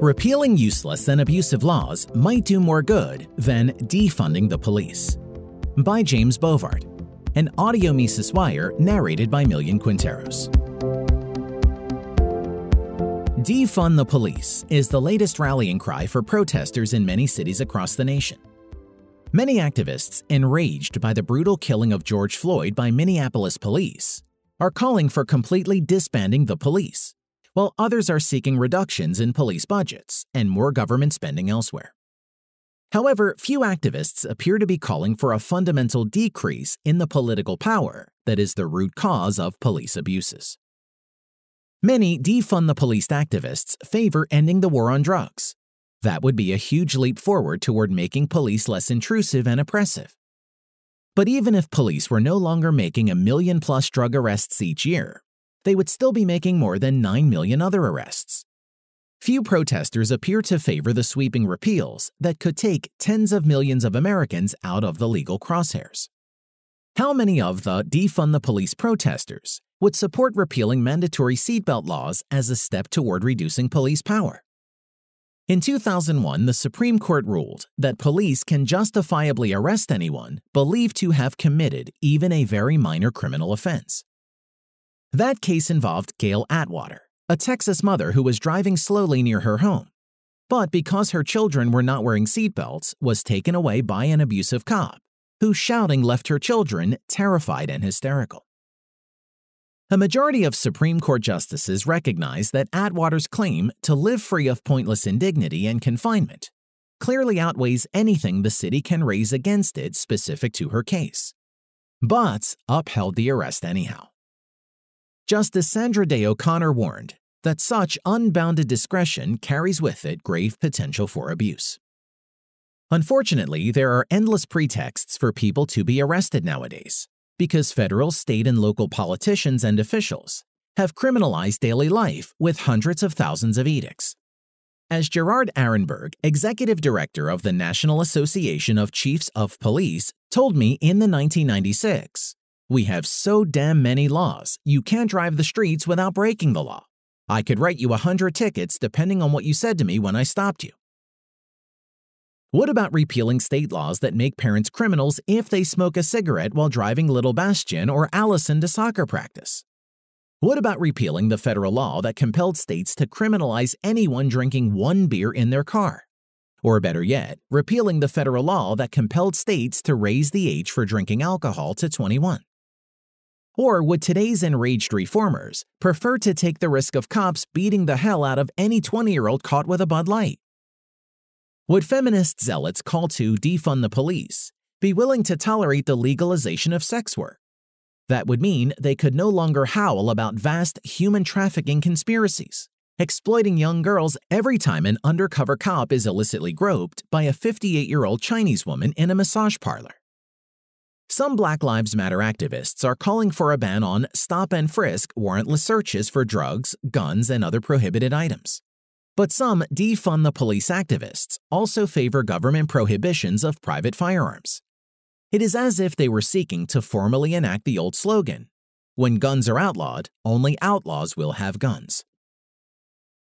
Repealing useless and abusive laws might do more good than defunding the police. By James Bovard, an audio Mises Wire narrated by Millian Quinteros. Defund the police is the latest rallying cry for protesters in many cities across the nation. Many activists, enraged by the brutal killing of George Floyd by Minneapolis police, are calling for completely disbanding the police while others are seeking reductions in police budgets and more government spending elsewhere. However, few activists appear to be calling for a fundamental decrease in the political power that is the root cause of police abuses. Many defund the police activists favor ending the war on drugs. That would be a huge leap forward toward making police less intrusive and oppressive. But even if police were no longer making a million plus drug arrests each year, they would still be making more than 9 million other arrests. Few protesters appear to favor the sweeping repeals that could take tens of millions of Americans out of the legal crosshairs. How many of the defund the police protesters would support repealing mandatory seatbelt laws as a step toward reducing police power? In 2001, the Supreme Court ruled that police can justifiably arrest anyone believed to have committed even a very minor criminal offense. That case involved Gail Atwater, a Texas mother who was driving slowly near her home, but because her children were not wearing seatbelts, was taken away by an abusive cop, whose shouting left her children terrified and hysterical. A majority of Supreme Court justices recognize that Atwater's claim to live free of pointless indignity and confinement clearly outweighs anything the city can raise against it specific to her case, but upheld the arrest anyhow. Justice Sandra Day O'Connor warned that such unbounded discretion carries with it grave potential for abuse. Unfortunately, there are endless pretexts for people to be arrested nowadays because federal, state, and local politicians and officials have criminalized daily life with hundreds of thousands of edicts. As Gerard Arenberg, executive director of the National Association of Chiefs of Police, told me in the 1996, we have so damn many laws, you can't drive the streets without breaking the law. I could write you a hundred tickets depending on what you said to me when I stopped you. What about repealing state laws that make parents criminals if they smoke a cigarette while driving little Bastian or Allison to soccer practice? What about repealing the federal law that compelled states to criminalize anyone drinking one beer in their car? Or better yet, repealing the federal law that compelled states to raise the age for drinking alcohol to 21? Or would today's enraged reformers prefer to take the risk of cops beating the hell out of any 20 year old caught with a Bud Light? Would feminist zealots call to defund the police be willing to tolerate the legalization of sex work? That would mean they could no longer howl about vast human trafficking conspiracies, exploiting young girls every time an undercover cop is illicitly groped by a 58 year old Chinese woman in a massage parlor. Some Black Lives Matter activists are calling for a ban on stop and frisk warrantless searches for drugs, guns, and other prohibited items. But some defund the police activists also favor government prohibitions of private firearms. It is as if they were seeking to formally enact the old slogan When guns are outlawed, only outlaws will have guns.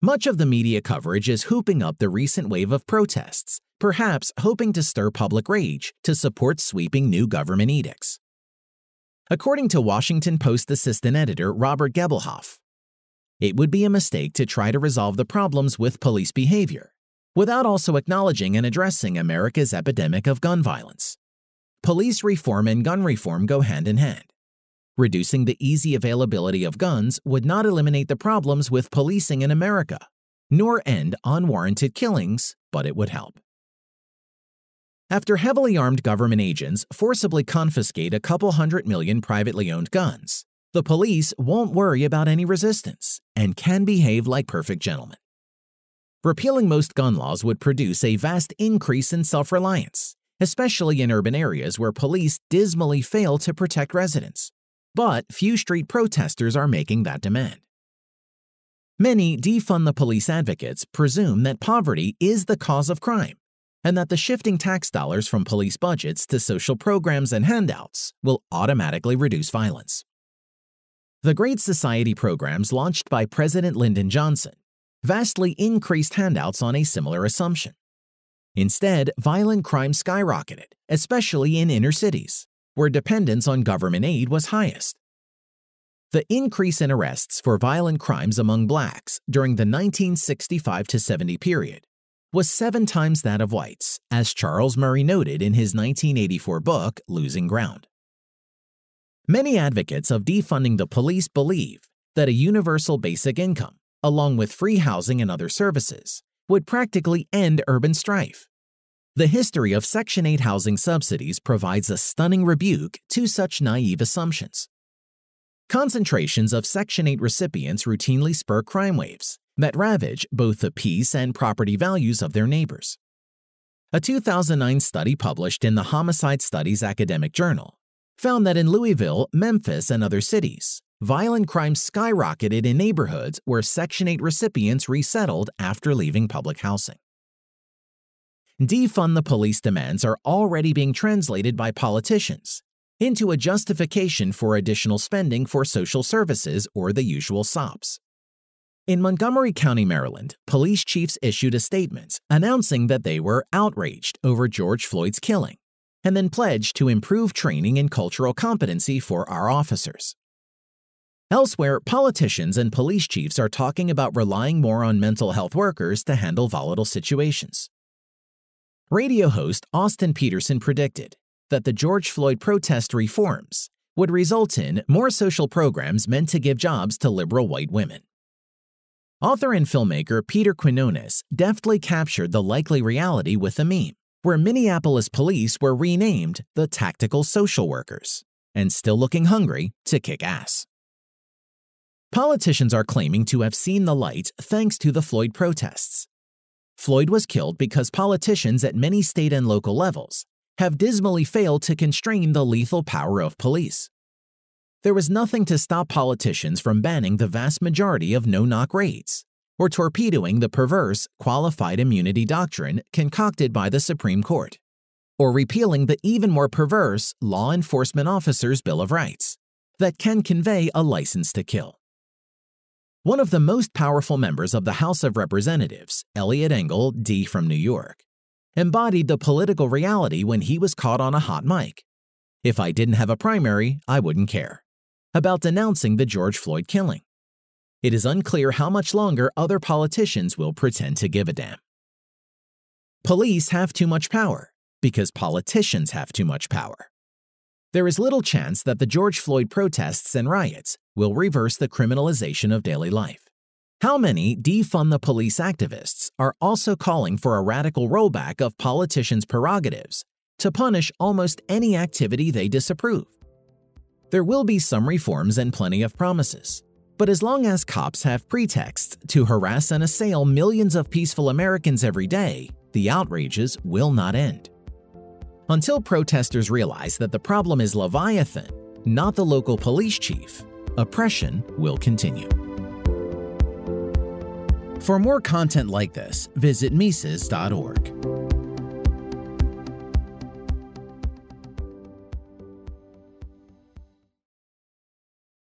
Much of the media coverage is hooping up the recent wave of protests perhaps hoping to stir public rage to support sweeping new government edicts. According to Washington Post assistant editor Robert Gebelhoff, it would be a mistake to try to resolve the problems with police behavior without also acknowledging and addressing America's epidemic of gun violence. Police reform and gun reform go hand in hand. Reducing the easy availability of guns would not eliminate the problems with policing in America, nor end unwarranted killings, but it would help. After heavily armed government agents forcibly confiscate a couple hundred million privately owned guns, the police won't worry about any resistance and can behave like perfect gentlemen. Repealing most gun laws would produce a vast increase in self reliance, especially in urban areas where police dismally fail to protect residents. But few street protesters are making that demand. Many defund the police advocates presume that poverty is the cause of crime and that the shifting tax dollars from police budgets to social programs and handouts will automatically reduce violence. The Great Society programs launched by President Lyndon Johnson vastly increased handouts on a similar assumption. Instead, violent crime skyrocketed, especially in inner cities, where dependence on government aid was highest. The increase in arrests for violent crimes among blacks during the 1965 to 70 period was seven times that of whites, as Charles Murray noted in his 1984 book, Losing Ground. Many advocates of defunding the police believe that a universal basic income, along with free housing and other services, would practically end urban strife. The history of Section 8 housing subsidies provides a stunning rebuke to such naive assumptions. Concentrations of Section 8 recipients routinely spur crime waves that ravage both the peace and property values of their neighbors. A 2009 study published in the Homicide Studies Academic Journal found that in Louisville, Memphis, and other cities, violent crime skyrocketed in neighborhoods where Section 8 recipients resettled after leaving public housing. Defund the police demands are already being translated by politicians into a justification for additional spending for social services or the usual SOPs. In Montgomery County, Maryland, police chiefs issued a statement announcing that they were outraged over George Floyd's killing and then pledged to improve training and cultural competency for our officers. Elsewhere, politicians and police chiefs are talking about relying more on mental health workers to handle volatile situations. Radio host Austin Petersen predicted that the George Floyd protest reforms would result in more social programs meant to give jobs to liberal white women. Author and filmmaker Peter Quinones deftly captured the likely reality with a meme, where Minneapolis police were renamed the Tactical Social Workers and still looking hungry to kick ass. Politicians are claiming to have seen the light thanks to the Floyd protests. Floyd was killed because politicians at many state and local levels have dismally failed to constrain the lethal power of police. There was nothing to stop politicians from banning the vast majority of no knock raids, or torpedoing the perverse qualified immunity doctrine concocted by the Supreme Court, or repealing the even more perverse Law Enforcement Officers Bill of Rights that can convey a license to kill. One of the most powerful members of the House of Representatives, Eliot Engel, D. from New York, embodied the political reality when he was caught on a hot mic. If I didn't have a primary, I wouldn't care. About denouncing the George Floyd killing. It is unclear how much longer other politicians will pretend to give a damn. Police have too much power because politicians have too much power. There is little chance that the George Floyd protests and riots will reverse the criminalization of daily life. How many defund the police activists are also calling for a radical rollback of politicians' prerogatives to punish almost any activity they disapprove? There will be some reforms and plenty of promises. But as long as cops have pretexts to harass and assail millions of peaceful Americans every day, the outrages will not end. Until protesters realize that the problem is Leviathan, not the local police chief, oppression will continue. For more content like this, visit Mises.org.